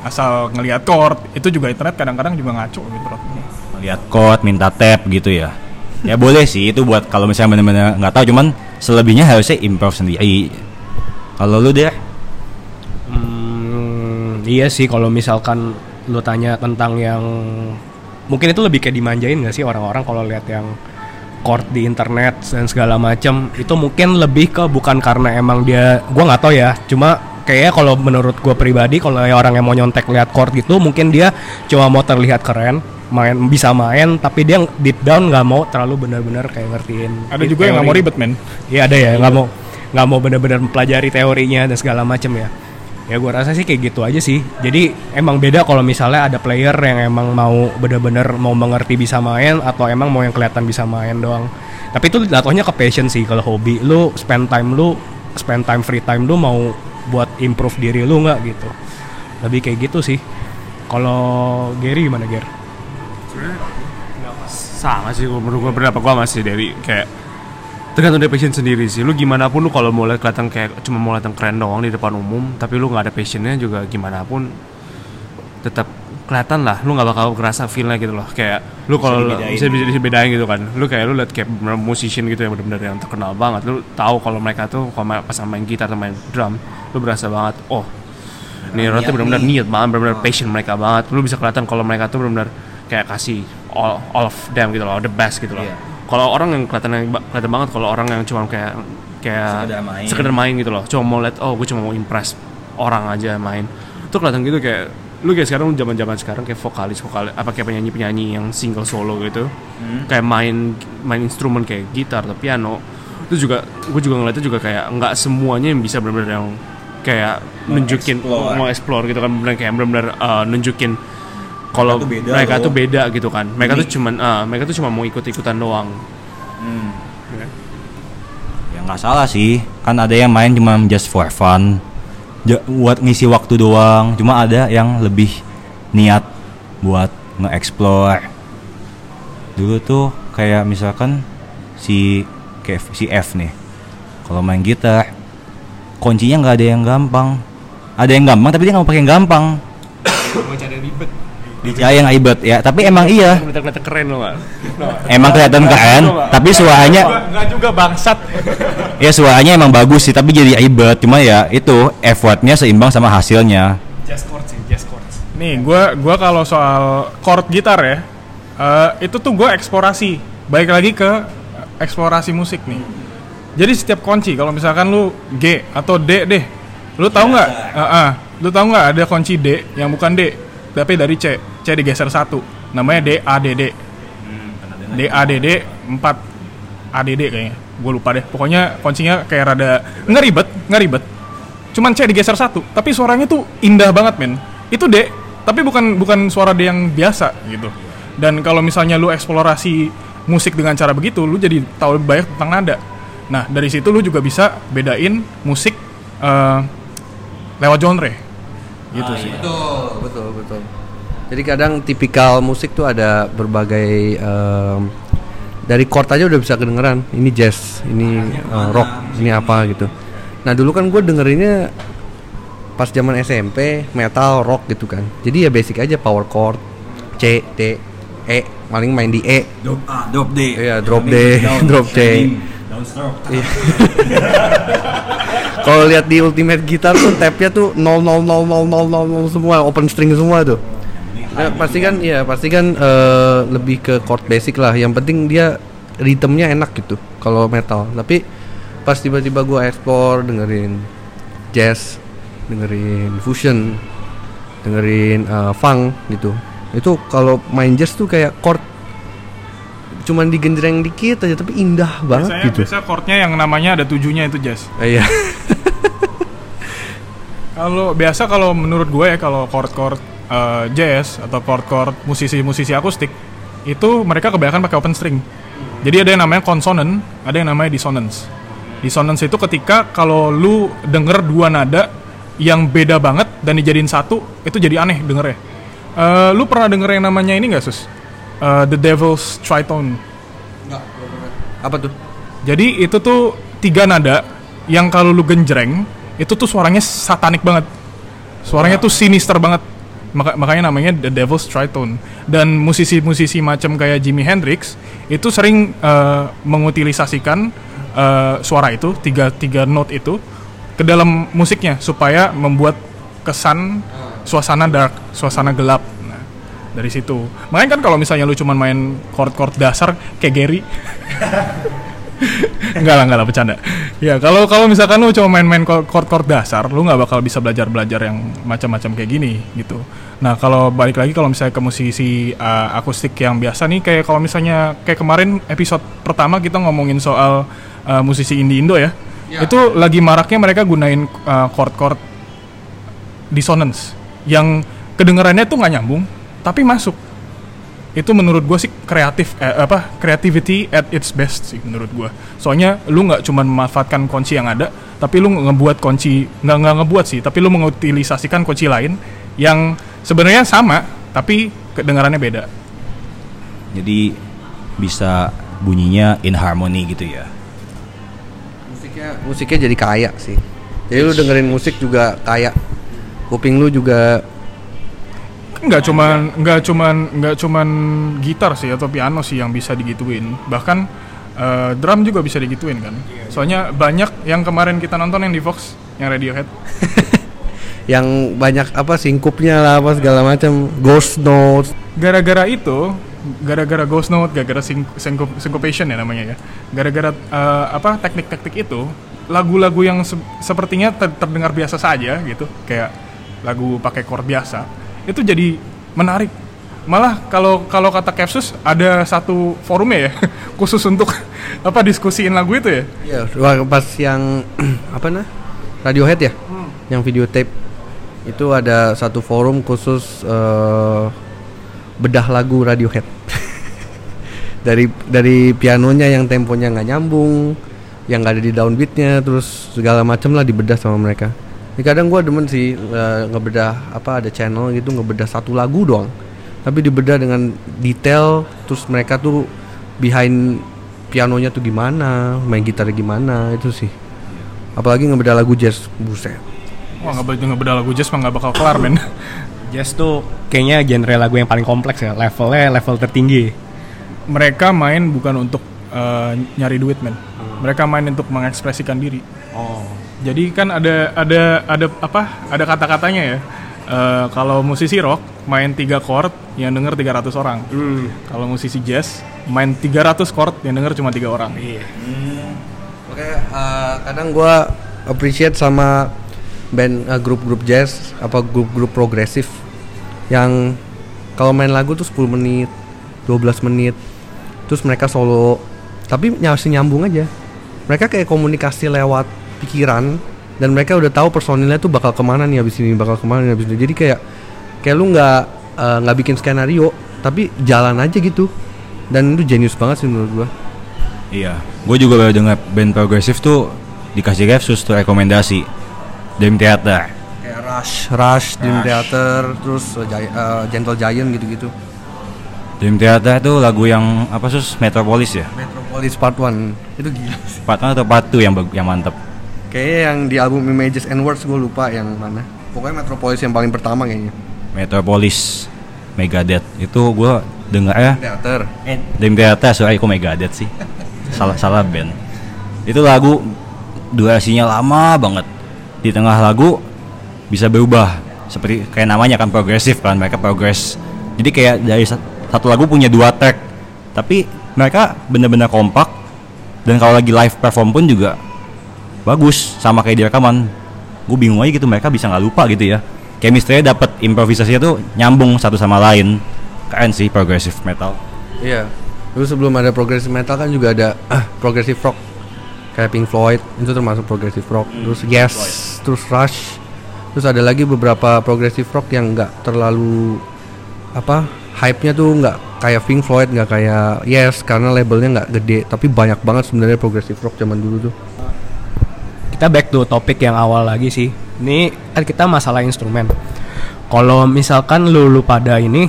asal ngelihat chord itu juga internet kadang-kadang juga ngaco gitu loh. Lihat chord, minta tab gitu ya. ya boleh sih itu buat kalau misalnya benar-benar nggak tahu cuman selebihnya harusnya improve sendiri. Kalau lu deh Hmm, iya sih kalau misalkan lu tanya tentang yang mungkin itu lebih kayak dimanjain gak sih orang-orang kalau lihat yang chord di internet dan segala macam. Itu mungkin lebih ke bukan karena emang dia gua nggak tahu ya. Cuma kayaknya kalau menurut gua pribadi kalau orang yang mau nyontek lihat chord gitu mungkin dia cuma mau terlihat keren main bisa main tapi dia deep down nggak mau terlalu benar-benar kayak ngertiin Ada juga yang nggak mau ribet men. Iya ada ya nggak mau nggak mau benar-benar mempelajari teorinya dan segala macam ya. Ya gue rasa sih kayak gitu aja sih. Jadi emang beda kalau misalnya ada player yang emang mau benar-benar mau mengerti bisa main atau emang mau yang kelihatan bisa main doang. Tapi itu jatuhnya ke passion sih kalau hobi lu spend time lu spend time free time lu mau buat improve diri lu nggak gitu. Lebih kayak gitu sih. Kalau Gary gimana Ger? sama sih menurut gue berapa gua masih dari kayak tergantung dari passion sendiri sih. Lu gimana pun lu kalau mau lihat kelihatan kayak cuma mau kelihatan keren doang di depan umum tapi lu nggak ada passionnya juga gimana pun tetap kelihatan lah. Lu nggak bakal ngerasa feelnya gitu loh. Kayak lu kalau bisa bisa bisa bedain gitu kan. Lu kayak lu lihat kayak musician gitu yang benar-benar yang terkenal banget. Lu tahu kalau mereka tuh kalau pas main gitar atau main drum lu berasa banget oh ini tuh benar-benar niat banget benar-benar passion mereka banget. Lu bisa kelihatan kalau mereka tuh benar-benar kayak kasih all, all of them gitu loh the best gitu loh. Kalau orang yang kelihatan yang kelihatan banget kalau orang yang cuma kayak kayak Sekedar main. sekedar main gitu loh. Cuma mau lihat oh gue cuma mau impress orang aja main. Tuh kelihatan gitu kayak lu kayak sekarang zaman zaman sekarang kayak vokalis vokalis apa kayak penyanyi penyanyi yang single solo gitu. Kayak main main instrumen kayak gitar atau piano. Itu juga gue juga ngeliatnya juga kayak nggak semuanya yang bisa benar-benar yang kayak nunjukin mau explore gitu kan benar kayak benar-benar uh, nunjukin kalau mereka tuh beda gitu kan. Mereka tuh cuman uh, mereka tuh cuma mau ikut-ikutan doang. Ya. Nggak salah sih. Kan ada yang main cuma just for fun. Ja- buat ngisi waktu doang. Cuma ada yang lebih niat buat nge-explore. Dulu tuh kayak misalkan si kayak si F nih. Kalau main gitar kuncinya nggak ada yang gampang ada yang gampang tapi dia nggak mau pakai yang gampang dicari yang ribet ya tapi emang iya kelihatan kelihatan keren loh emang kelihatan keren tapi suaranya Enggak juga bangsat. Ya suaranya emang bagus sih, tapi jadi ribet. Cuma ya itu effortnya seimbang sama hasilnya. Jazz chords sih, jazz chords. Nih, gua gua kalau soal chord gitar ya, eh, itu tuh gua eksplorasi. Baik lagi ke eh, eksplorasi musik nih. Jadi setiap kunci, kalau misalkan lu G atau D deh, lu tahu nggak? Heeh, lu tahu nggak ada kunci D yang bukan D, tapi dari C, C digeser satu, namanya D A D D. D A D D 4 A D D kayaknya. Gue lupa deh. Pokoknya kuncinya kayak rada nggak ribet, nggak ribet. Cuman C digeser satu, tapi suaranya tuh indah banget men. Itu D, tapi bukan bukan suara D yang biasa gitu. Dan kalau misalnya lu eksplorasi musik dengan cara begitu, lu jadi tahu lebih banyak tentang nada. Nah dari situ lu juga bisa bedain musik eh, lewat genre, gitu sih. Betul, betul, betul. Jadi kadang tipikal musik tuh ada berbagai em, dari chord aja udah bisa kedengeran. Ini jazz, ini eh, rock, ini apa gitu. Nah dulu kan gue dengerinnya pas zaman SMP metal rock gitu kan. Jadi ya basic aja power chord C D E paling main di E. Drop A, drop D. Iya, drop D, drop C. Iya. Kalau lihat di Ultimate Guitar tuh tabnya tuh 0 0 0 0 0 0 semua open string semua tuh. Nah, pasti kan ya pasti kan eh, lebih ke chord basic lah. Yang penting dia ritmenya enak gitu kalau metal. Tapi pas tiba-tiba gua explore dengerin jazz, dengerin fusion, dengerin eh, funk gitu. Itu kalau main jazz tuh kayak chord cuman digenjreng dikit aja tapi indah banget Biasanya, gitu. biasanya chordnya yang namanya ada tujuhnya itu jazz. Eh, Iya. Kalau biasa kalau menurut gue ya kalau chord-chord eh, jazz atau chord-chord musisi-musisi akustik itu mereka kebanyakan pakai open string. Jadi ada yang namanya consonant, ada yang namanya dissonance. Dissonance itu ketika kalau lu denger dua nada yang beda banget dan dijadiin satu, itu jadi aneh dengernya. Eh, lu pernah denger yang namanya ini gak sus? Eh, The Devil's Tritone. Apa tuh? Jadi itu tuh tiga nada yang kalau lu genjreng itu tuh suaranya satanik banget. Suaranya tuh sinister banget. Maka- makanya namanya The Devil's Tritone. Dan musisi-musisi macam kayak Jimi Hendrix itu sering eh, mengutilisasikan eh, suara itu tiga tiga note itu ke dalam musiknya supaya membuat kesan suasana dark, suasana gelap. Dari situ. Makanya kan kalau misalnya lu cuman main chord-chord dasar kayak Gary enggak lah, enggak lah bercanda. Ya, kalau kalau misalkan lu cuma main-main chord-chord dasar, lu nggak bakal bisa belajar-belajar yang macam-macam kayak gini gitu. Nah, kalau balik lagi kalau misalnya ke musisi uh, akustik yang biasa nih kayak kalau misalnya kayak kemarin episode pertama kita ngomongin soal uh, musisi indie Indo ya. Itu lagi maraknya mereka gunain uh, chord-chord dissonance yang kedengarannya tuh nggak nyambung tapi masuk. Itu menurut gue sih kreatif eh, apa creativity at its best sih menurut gue soalnya lu nggak cuma memanfaatkan kunci yang ada tapi lu ngebuat kunci nggak nggak ngebuat sih tapi lu mengutilisasikan kunci lain yang sebenarnya sama tapi kedengarannya beda. Jadi bisa bunyinya in harmony gitu ya. musiknya musiknya jadi kaya sih. Jadi lu dengerin musik juga kaya. Kuping lu juga nggak cuman nggak cuman nggak cuman gitar sih atau piano sih yang bisa digituin. Bahkan eh, drum juga bisa digituin kan. Soalnya banyak yang kemarin kita nonton yang di Fox yang Radiohead. Yang banyak apa singkupnya lah apa segala macam. Ghost notes. Gara-gara itu gara-gara ghost note gara-gara syn- syncop- syncopation ya namanya ya. Gara-gara eh, apa teknik-teknik itu lagu-lagu yang se- sepertinya ter- terdengar biasa saja gitu. Kayak lagu pakai chord biasa itu jadi menarik malah kalau kalau kata Capsus ada satu forumnya ya khusus untuk apa diskusiin lagu itu ya Iya, pas yang apa nah? Radiohead ya? Yang video tape itu ada satu forum khusus eh, bedah lagu Radiohead. dari dari pianonya yang temponya nggak nyambung, yang nggak ada di downbeatnya, terus segala macam lah dibedah sama mereka. Ini kadang gua demen sih eh, ngebedah apa ada channel gitu ngebedah satu lagu doang, tapi dibedah dengan detail, terus mereka tuh behind pianonya tuh gimana, main gitarnya gimana itu sih. Apalagi ngebedah lagu jazz, buset. wah nggak bedah ngebedah lagu jazz mah nggak bakal kelar men Jazz tuh kayaknya genre lagu yang paling kompleks ya, levelnya level tertinggi. mereka main bukan untuk eh, nyari duit men mereka main untuk mengekspresikan diri Oh. Jadi kan ada ada ada apa ada kata-katanya ya Eh, kalau musisi rock main tiga chord yang denger 300 orang Hmm. kalau musisi jazz main 300 chord yang denger cuma tiga orang Iya. Oke, eh, kadang gua appreciate sama band eh, grup-grup jazz apa grup-grup progresif yang kalau main lagu tuh 10 menit, 12 menit. Terus mereka solo tapi nyambung aja. Mereka kayak komunikasi lewat pikiran dan mereka udah tahu personilnya tuh bakal ke mana nih abis ini bakal ke mana nih abis ini jadi kayak kayak lu nggak eh, nggak bikin skenario tapi jalan aja gitu dan itu jenius banget sih menurut gua Iya, gue juga baru denger band progresif tuh dikasih Refsus tuh rekomendasi Dream Theater. kayak Rush, Rush, Dream Theater, terus uh, Gi- uh, Gentle Giant gitu-gitu. Dream Theater tuh lagu yang apa sus Metropolis ya? Metropolis Part 1 itu gila sih. Part 1 atau part 2 yang yang mantep. Kayaknya yang di album Images and Words gue lupa yang mana. Pokoknya Metropolis yang paling pertama kayaknya. Metropolis Megadeth. Itu gue denger ya Theater. eh, Dream Theater sorry kok Megadeth sih? Salah salah band. Itu lagu durasinya lama banget. Di tengah lagu bisa berubah. Seperti kayak namanya kan progresif kan mereka progress jadi kayak dari sa- satu lagu punya dua track. Tapi mereka bener-bener kompak. Dan kalau lagi live perform pun juga bagus sama kayak di rekaman gue bingung aja gitu mereka bisa nggak lupa gitu ya chemistry-nya dapet improvisasinya tuh nyambung satu sama lain keren sih progressive metal Iya. Dulu sebelum ada progressive metal kan juga ada ah, progressive rock. Kayak Pink Floyd itu termasuk progressive rock. Terus Yes, terus Rush. Terus ada lagi beberapa progressive rock yang nggak terlalu apa hype-nya tuh nggak kayak Pink Floyd, nggak kayak Yes karena labelnya nggak gede. Tapi banyak banget sebenarnya progressive rock zaman dulu tuh. Kita back to topik yang awal lagi sih. Ini kan kita masalah instrumen. Kalau misalkan lu lu pada ini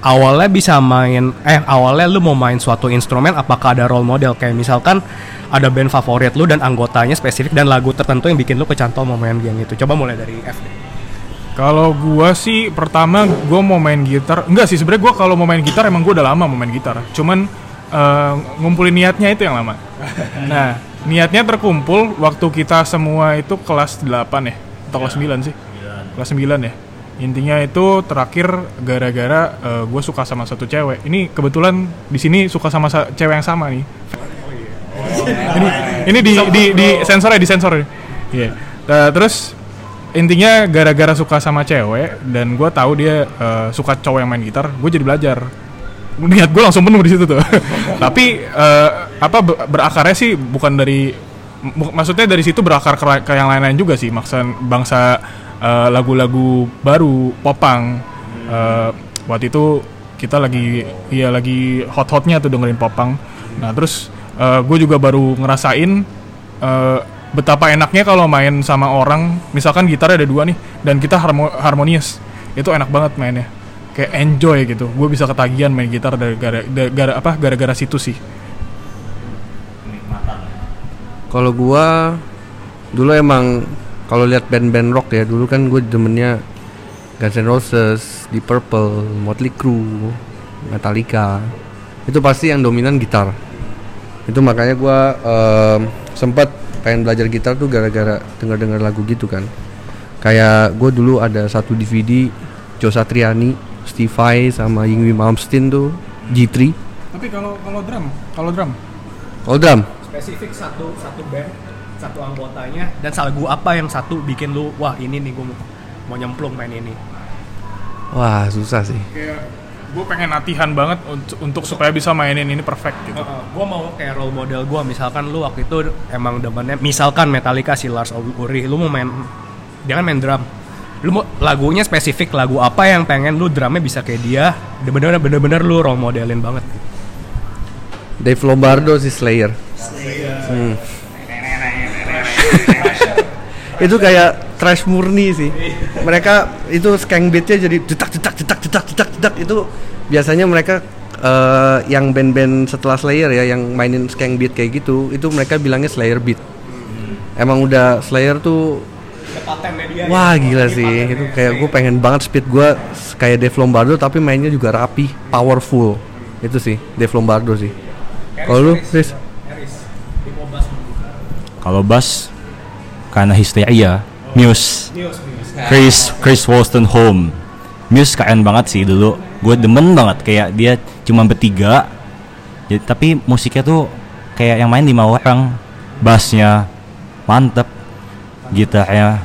awalnya bisa main eh awalnya lu mau main suatu instrumen apakah ada role model kayak misalkan ada band favorit lu dan anggotanya spesifik dan lagu tertentu yang bikin lu kecantol mau main yang itu. Coba mulai dari F. Kalau gua sih pertama gua mau main gitar. Enggak sih sebenarnya gua kalau mau main gitar emang gua udah lama mau main gitar. Cuman eh, ngumpulin niatnya itu yang lama. Nah, niatnya terkumpul waktu kita semua itu kelas 8 ya atau kelas 9 sih? Kelas 9 ya. Intinya itu terakhir gara-gara gue suka sama satu cewek. Ini kebetulan di sini suka sama sa- cewek yang sama nih. ini ini di di di sensor ya di sensor ya. Iya. Nah, terus intinya gara-gara suka sama cewek dan gue tahu dia eh, suka cowok yang main gitar, gue jadi belajar. Niat gue langsung penuh di situ tuh. Tapi eh, apa be- berakarnya sih bukan dari maksudnya dari situ berakar ke, yang lain-lain juga sih. Maksud bangsa eh, lagu-lagu baru popang. Eh, waktu itu kita lagi iya lagi hot-hotnya tuh dengerin popang. Nah terus gue juga baru ngerasain eh, betapa enaknya kalau main sama orang misalkan gitarnya ada dua nih dan kita harmo- harmonious itu enak banget mainnya kayak enjoy gitu gue bisa ketagihan main gitar dari gara, gara apa gara-gara situ sih Kalau gua dulu emang kalau lihat band-band rock ya dulu kan gue demennya Guns N' Roses, Deep Purple, Motley Crue, Metallica. Itu pasti yang dominan gitar. Itu makanya gua em, sempat pengen belajar gitar tuh gara-gara denger-denger lagu gitu kan. Kayak gue dulu ada satu DVD Joe Satriani, Steve Vai sama Yngwie Malmsteen tuh G3. tapi kalau kalau drum kalau drum All drum. Spesifik satu satu band satu anggotanya dan lagu apa yang satu bikin lu wah ini nih gue mau, nyemplung main ini. Wah, susah sih. kayak gue pengen latihan banget untuk, untuk supaya bisa mainin ini perfect gitu. Gue mau kayak role model gue misalkan lu waktu itu emang demennya misalkan Metallica si Lars Ulrich lu mau main jangan main drum. Lu mau lagunya spesifik lagu apa yang pengen lu drumnya bisa kayak dia bener-bener bener-bener lu role modelin banget Dave Lombardo si Slayer. Hmm. itu kayak trash murni sih. Mereka itu skank beatnya jadi cetak cetak cetak cetak cetak cetak itu biasanya mereka eh, yang band-band setelah Slayer ya yang mainin skank beat kayak gitu itu mereka bilangnya Slayer beat. Emang udah Slayer tuh Wah gila sih, itu kayak gue pengen banget speed gue kayak Dave Lombardo tapi mainnya juga rapi, powerful. Itu sih Dave Lombardo sih. Kalau lu, Chris? Kalau bass karena histeria, Muse. Chris Chris Wollstone Home. Muse keren banget sih dulu. Gue demen banget kayak dia cuma bertiga. Jadi, tapi musiknya tuh kayak yang main lima orang. Bassnya mantep, gitarnya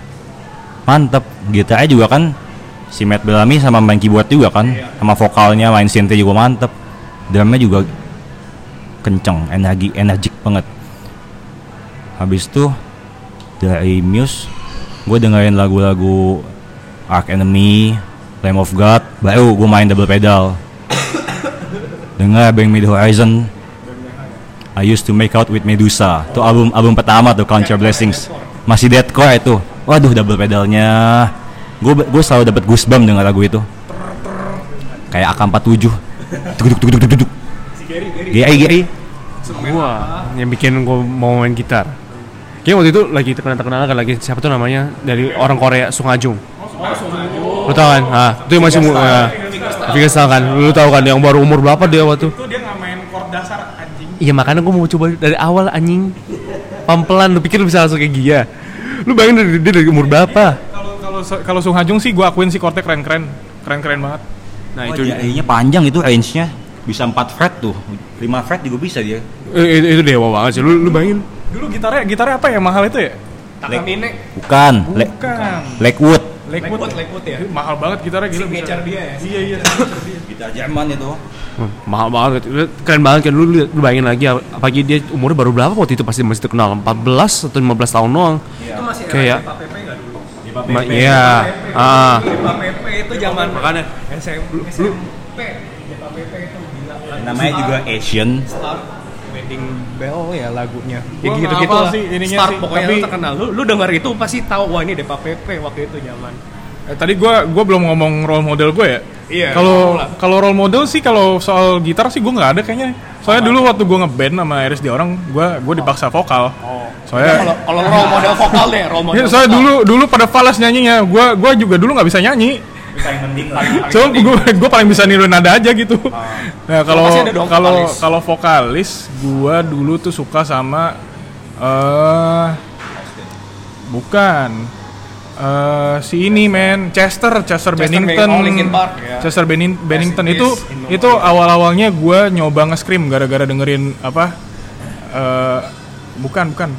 mantep, gitarnya juga kan si Matt Bellamy sama main keyboard juga kan, sama vokalnya main synth juga mantep, drumnya juga kenceng, energi energik banget. Habis itu dari Muse, gue dengerin lagu-lagu Ark Enemy, Lamb of God, baru gue main double pedal. Dengar Me The Horizon, I used to make out with Medusa. Itu album album pertama tuh Count Blessings. Masih deathcore itu. Waduh double pedalnya. Gue gue selalu dapat goosebump dengan lagu itu. Kayak AK47. Tuk tuk tuk tuk Gary Gary. gua yang bikin gua mau main gitar Kayaknya waktu itu lagi terkenal terkenal kan lagi siapa tuh namanya dari orang Korea Sung Ajung. Lu tau kan? Ah, itu yang masih mu- ah, Fingerstyle kan. Lu tau kan yang baru umur berapa dia waktu? itu dia nggak main chord dasar anjing Iya makanya gua mau coba dari awal anjing. Pelan-pelan lu pikir lu bisa langsung kayak dia. Lu bayangin dari, dia dari umur berapa? kalau kalau kalau Sung Hajung sih gue akuin sih chordnya keren keren keren keren banget Nah, Oh, itu nya panjang itu range-nya. Bisa 4 fret tuh. 5 fret juga bisa dia. eh, itu, itu dewa banget sih. Lu lu bayangin. Dulu gitarnya gitarnya apa yang mahal itu ya? Takamine Bukan, bukan. Lakewood. Lakewood. Lakewood ya? Mahal banget gitarnya gila signature dia ya? Iya iya. Gitar Jerman itu. Hmm, mahal banget. Keren banget. Kan lu, lu bayangin lagi ap- apalagi dia umurnya baru berapa waktu itu? Pasti masih terkenal. 14 atau 15 tahun doang. Itu masih Kayak- Depa PP nggak dulu? Iya. Ah. Depa PP itu zaman makanya. SMP Namanya juga Asian. Star Wedding Bell ya lagunya ya Gua gitu gitu lah sih ininya Star sih, pokoknya tapi- lu terkenal lu, lu denger itu pasti tahu wah ini Depa PP waktu itu zaman Eh, tadi gua gua belum ngomong role model gue ya. Iya, Kalau role model sih kalau soal gitar sih gua nggak ada kayaknya. Soalnya dulu waktu gua ngeband sama RSD orang, gua gua dipaksa vokal. Oh. Soalnya Kalau kalau role model vokal deh, role model. Ya, soalnya vokal. dulu dulu pada falas nyanyinya. Gua gua juga dulu nggak bisa nyanyi. Cuma gue gue paling bisa niru nada aja gitu. Nah kalau kalau kalau vokalis, gue dulu tuh suka sama eh bukan eh si ini men Chester Chester, Bennington Bennington, oh, Park, ya. Chester Benning- Bennington. itu itu awal awalnya gue nyoba nge-scream gara-gara dengerin apa eh bukan bukan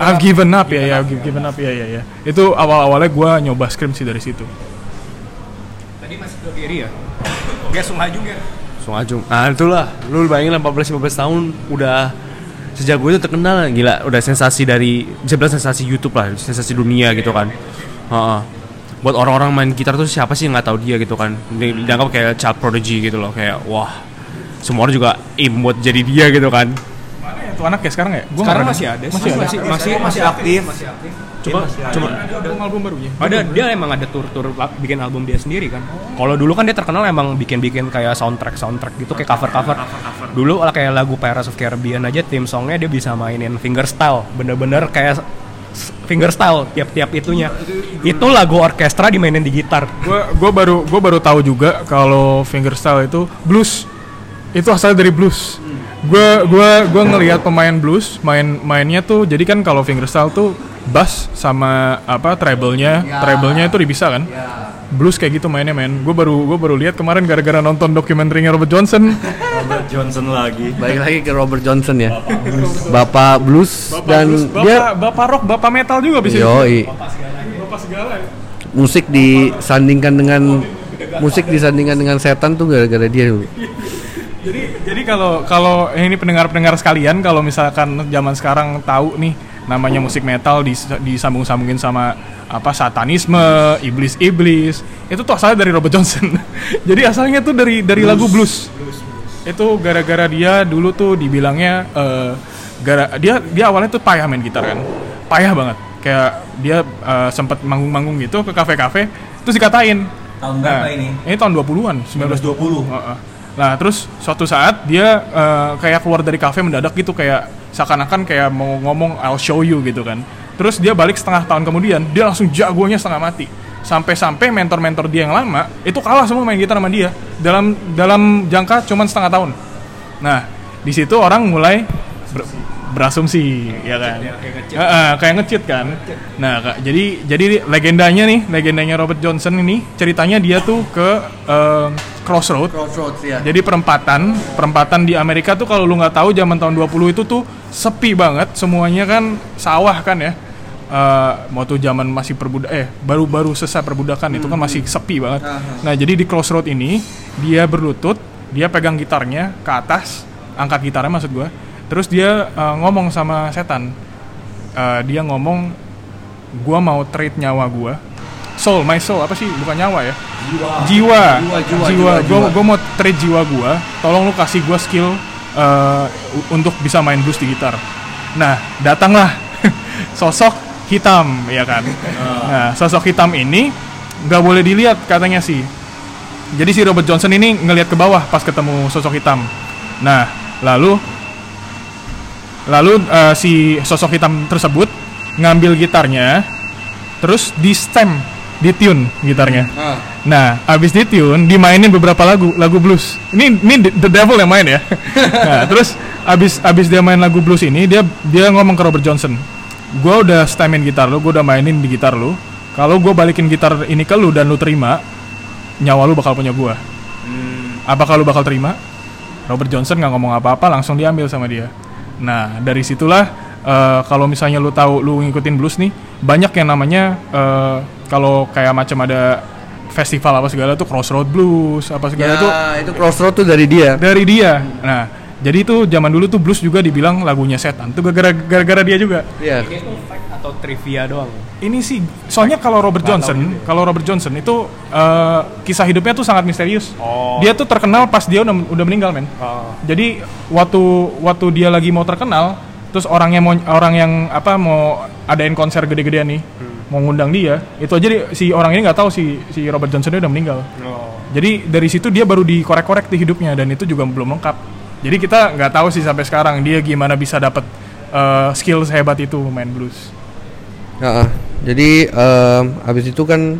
I've given up ya ya I've given up ya ya ya itu awal awalnya gue nyoba scream sih dari situ Tadi masih ke Gary ya? Oke, Sungha juga. Sung Ajung. Nah itulah, lu bayangin lah 14-15 tahun udah sejak gue itu terkenal gila, udah sensasi dari bisa bilang sensasi YouTube lah, sensasi dunia gitu kan. Heeh. Buat orang-orang main gitar tuh siapa sih yang nggak tahu dia gitu kan? Di- Dianggap kayak child prodigy gitu loh, kayak wah semua orang juga aim buat jadi dia gitu kan. Tuh anak ya sekarang ya? Gua Sekarang masih ada. ada, masih ada. Masih masih masih aktif. Cuma cuma ada album album barunya ada. Dia emang ada tur-tur bikin album dia sendiri kan. Kalau dulu kan dia terkenal emang bikin-bikin kayak soundtrack soundtrack gitu kayak cover-cover. Dulu lah kayak lagu Pirates of Caribbean aja tim songnya dia bisa mainin fingerstyle, bener-bener kayak fingerstyle tiap-tiap itunya. Itu lagu orkestra dimainin di gitar. gue gue baru gue baru tahu juga kalau fingerstyle itu blues itu asal dari blues. Gue gue gue ngelihat pemain blues main mainnya tuh jadi kan kalau fingerstyle tuh bass sama apa treble-nya treble-nya itu dipisah kan? Blues kayak gitu mainnya men. Gue baru gue baru lihat kemarin gara-gara nonton dokumenterinya Robert Johnson. Robert Johnson lagi. Balik lagi ke Robert Johnson ya. Bapak blues. Bapak dan blues, bapak, dia bapak rock bapak metal juga bisa yoi. bapak segala ya. Musik disandingkan dengan musik disandingkan dengan setan tuh gara-gara dia dulu. Jadi jadi kalau kalau ini pendengar-pendengar sekalian kalau misalkan zaman sekarang tahu nih namanya musik metal dis, disambung-sambungin sama apa satanisme, iblis-iblis, itu tuh asalnya dari Robert Johnson. jadi asalnya tuh dari dari lagu blues. Itu gara-gara dia dulu tuh dibilangnya eh, gara dia dia awalnya tuh payah main gitar kan. Payah banget. Kayak dia eh, sempet manggung-manggung gitu ke kafe-kafe terus dikatain Tahun berapa ini? Ini tahun 20-an, 1920. Heeh. Nah, terus suatu saat dia eh, kayak keluar dari kafe mendadak gitu kayak seakan-akan kayak mau ngomong I'll show you gitu kan. Terus dia balik setengah tahun kemudian, dia langsung jagonya setengah mati. Sampai-sampai mentor-mentor dia yang lama itu kalah semua main gitar sama dia dalam dalam jangka cuman setengah tahun. Nah, di situ orang mulai berasumsi ya kan. Heeh, kayak ngecit kan. Nah, Kak, jadi jadi legendanya nih, legendanya Robert Johnson ini ceritanya dia tuh ke eh, Crossroad Crossroads ya. jadi perempatan, perempatan di Amerika tuh kalau lu nggak tahu zaman tahun 20 itu tuh sepi banget, semuanya kan sawah kan ya. Eh waktu zaman masih perbudak eh baru-baru selesai perbudakan itu kan masih sepi banget. Nah, jadi di crossroad ini dia berlutut, dia pegang gitarnya ke atas, angkat gitarnya maksud gua. Terus dia eh, ngomong sama setan. Eh, dia ngomong gua mau trade nyawa gua. Soul, my soul apa sih? Bukan nyawa ya. Jiwa. Jiwa, jiwa, jiwa. jiwa, Gua, gua mau trade jiwa gua. Tolong lu kasih gua skill eh, u- untuk bisa main blues di gitar. Nah, datanglah sosok hitam, ya kan? Nah, sosok hitam ini nggak boleh dilihat katanya sih. Jadi si Robert Johnson ini ngelihat ke bawah pas ketemu sosok hitam. Nah, lalu lalu eh, si sosok hitam tersebut ngambil gitarnya, terus di stem, di tune gitarnya. Nah, abis di tune, dimainin beberapa lagu, lagu blues. Ini ini The Devil yang main ya. nah, terus abis abis dia main lagu blues ini, dia dia ngomong ke Robert Johnson, gue udah stemin gitar lu, gue udah mainin di gitar lu. Kalau gue balikin gitar ini ke lu dan lu terima, nyawa lu bakal punya gue. Apakah lu bakal terima? Robert Johnson nggak ngomong apa-apa, langsung diambil sama dia. Nah, dari situlah eh, kalau misalnya lu tahu lu ngikutin blues nih, banyak yang namanya eh, kalau kayak macam ada festival apa segala tuh Crossroad Blues apa segala Ya, itu crossroad tuh dari dia. dari dia. Nah, jadi itu zaman dulu tuh blues juga dibilang lagunya setan. Tuh gara-gara dia juga. Iya. Fact atau trivia doang. Ini sih soalnya kalau Robert Johnson, kalau Robert Johnson itu eh, kisah hidupnya tuh sangat misterius. Oh. Dia tuh terkenal pas dia udah udah meninggal, men. Oh. Jadi waktu waktu dia lagi mau terkenal, terus orangnya mau orang yang apa mau adain konser gede-gedean nih, mau ngundang dia itu aja dia- si orang ini nggak tahu si si Robert Johnson dia udah meninggal jadi dari situ dia baru dikorek-korek di hidupnya dan itu juga belum lengkap jadi kita nggak tahu sih sampai sekarang dia gimana bisa dapat eh, skill sehebat itu main blues Heeh. jadi em, abis itu kan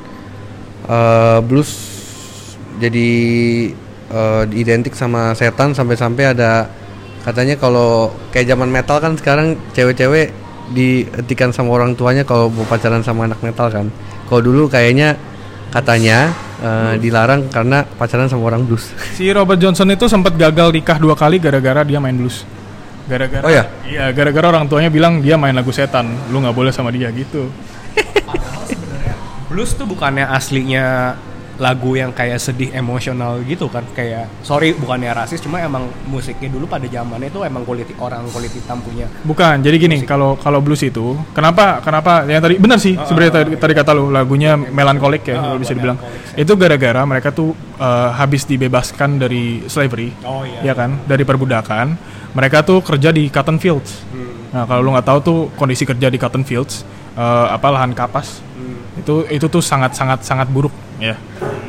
eh, blues jadi eh, identik sama setan sampai-sampai ada katanya kalau kayak zaman metal kan sekarang cewek-cewek dietikan sama orang tuanya kalau mau pacaran sama anak metal kan. Kalau dulu kayaknya katanya eh, dilarang karena pacaran sama orang blues. si Robert Johnson itu sempat gagal nikah dua kali gara-gara dia main blues gara-gara Oh ya? iya gara-gara orang tuanya bilang dia main lagu setan lu nggak boleh sama dia gitu Blues tuh bukannya aslinya lagu yang kayak sedih emosional gitu kan kayak sorry bukannya rasis cuma emang musiknya dulu pada zamannya itu emang kulit orang kulit hitam punya Bukan, jadi gini, kalau kalau blues itu, kenapa kenapa yang tadi benar sih sebenarnya tadi, tadi kata lu lagunya melankolik ya kalau bisa dibilang. Itu gara-gara mereka tuh eh, habis dibebaskan dari slavery, Oh, iya. ya kan, dari perbudakan. Mereka tuh kerja di cotton fields. Nah kalau lu nggak tahu tuh kondisi kerja di cotton fields, eh, apa lahan kapas, itu itu tuh sangat sangat sangat buruk ya.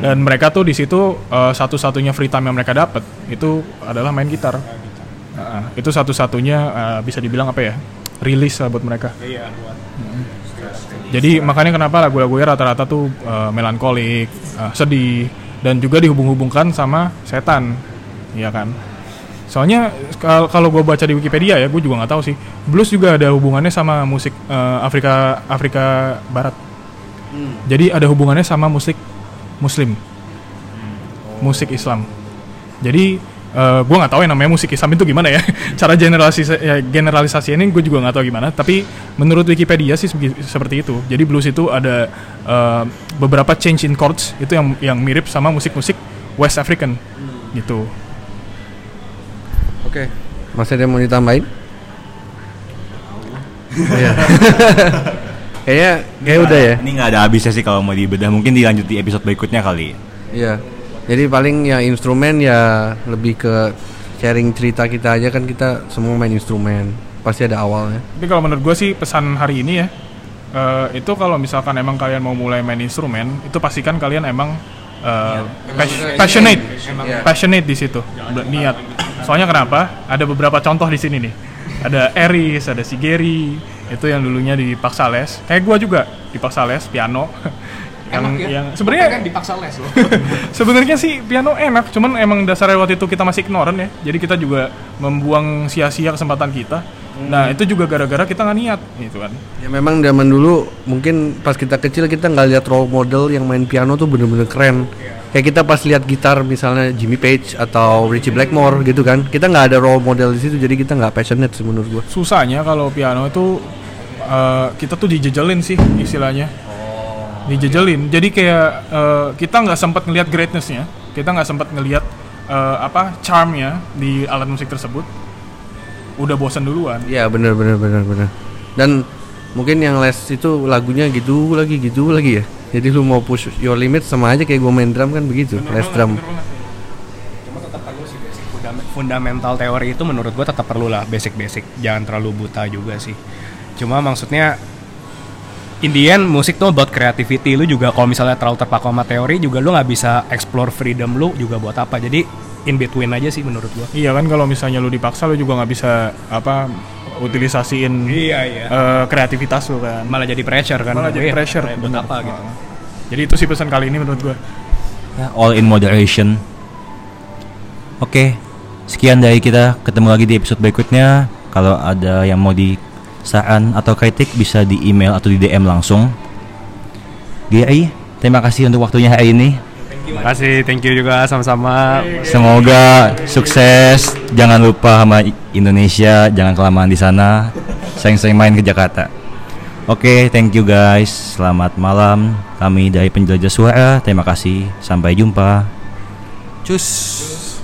Dan mereka tuh di situ eh, satu-satunya free time yang mereka dapat itu adalah main gitar. Nah, itu satu-satunya eh, bisa dibilang apa ya? Rilis lah buat mereka. iya buat Jadi makanya kenapa lagu-lagunya rata-rata tuh eh, melankolik, eh, sedih dan juga dihubung-hubungkan sama setan. Iya kan? Soalnya kal- kalau gue baca di Wikipedia ya, gue juga nggak tahu sih. Blues juga ada hubungannya sama musik eh, Afrika Afrika Barat. Jadi ada hubungannya sama musik Muslim, musik Islam. Jadi eh gue nggak tahu yang namanya musik Islam itu gimana ya. Cara generalisasi ya, generalisasi ini gue juga nggak tahu gimana. Tapi menurut Wikipedia sih seperti itu. Jadi blues itu ada eh, beberapa change in chords itu yang yang mirip sama musik-musik West African gitu. Oke. Masih ada yang mau ditambahin? Iya. Kayaknya kayak udah ya. Ini nggak ada habisnya sih kalau mau dibedah. Mungkin dilanjut di episode berikutnya kali. Iya. Jadi paling ya instrumen ya lebih ke sharing cerita kita aja kan kita semua main instrumen. Pasti ada awalnya. Tapi kalau menurut gue sih pesan hari ini ya eh, itu kalau misalkan emang kalian mau mulai main instrumen itu pastikan kalian emang eh, pas- passionate, passionate di situ, niat. Soalnya kenapa? Ada beberapa contoh di sini nih. Ada Eris, ada si Gary, itu yang dulunya dipaksa les. Kayak gue juga dipaksa les piano. yang Enak ya? yang sebenarnya kan dipaksa les loh Sebenarnya sih piano enak, cuman emang dasarnya waktu itu kita masih ignoran ya. Jadi kita juga membuang sia-sia kesempatan kita. Nah itu juga gara-gara kita nggak niat, gitu kan. Ya memang zaman dulu mungkin pas kita kecil kita nggak lihat role model yang main piano tuh bener-bener keren. Kayak kita pas lihat gitar misalnya Jimmy Page atau Richie Blackmore gitu kan, kita nggak ada role model di situ jadi kita nggak passionate sih menurut gua. Susahnya kalau piano itu eh, kita tuh dijejelin sih istilahnya. Dijejelin. Jadi kayak eh, kita nggak sempat ngelihat greatnessnya, kita nggak sempat ngelihat eh, apa charmnya di alat musik tersebut. Udah bosan duluan. Iya bener bener bener bener. Dan mungkin yang les itu lagunya gitu lagi gitu lagi ya. Jadi lu mau push your limit sama aja kayak gua main drum kan begitu, les drum. cuma tetap perlu sih basic Fundam- fundamental teori itu menurut gua tetap perlu lah basic-basic jangan terlalu buta juga sih cuma maksudnya in the end musik tuh about creativity lu juga kalau misalnya terlalu terpaku sama teori juga lu nggak bisa explore freedom lu juga buat apa jadi in between aja sih menurut gua Iya kan kalau misalnya lu dipaksa lu juga nggak bisa apa utilisasiin iya iya eh, kreativitas lu kan. malah jadi pressure kan Malah jadi pressure buat bener. apa gitu Jadi itu sih pesan kali ini menurut gua. Ya, all in moderation. Oke, sekian dari kita. Ketemu lagi di episode berikutnya. Kalau ada yang mau di saran atau kritik bisa di email atau di DM langsung. GI, terima kasih untuk waktunya hari ini. Terima kasih, thank you juga sama-sama. Semoga sukses. Jangan lupa sama Indonesia, jangan kelamaan di sana. Sering-sering main ke Jakarta. Oke, thank you guys. Selamat malam. Kami dari Penjelajah Suara. Terima kasih. Sampai jumpa. Cus.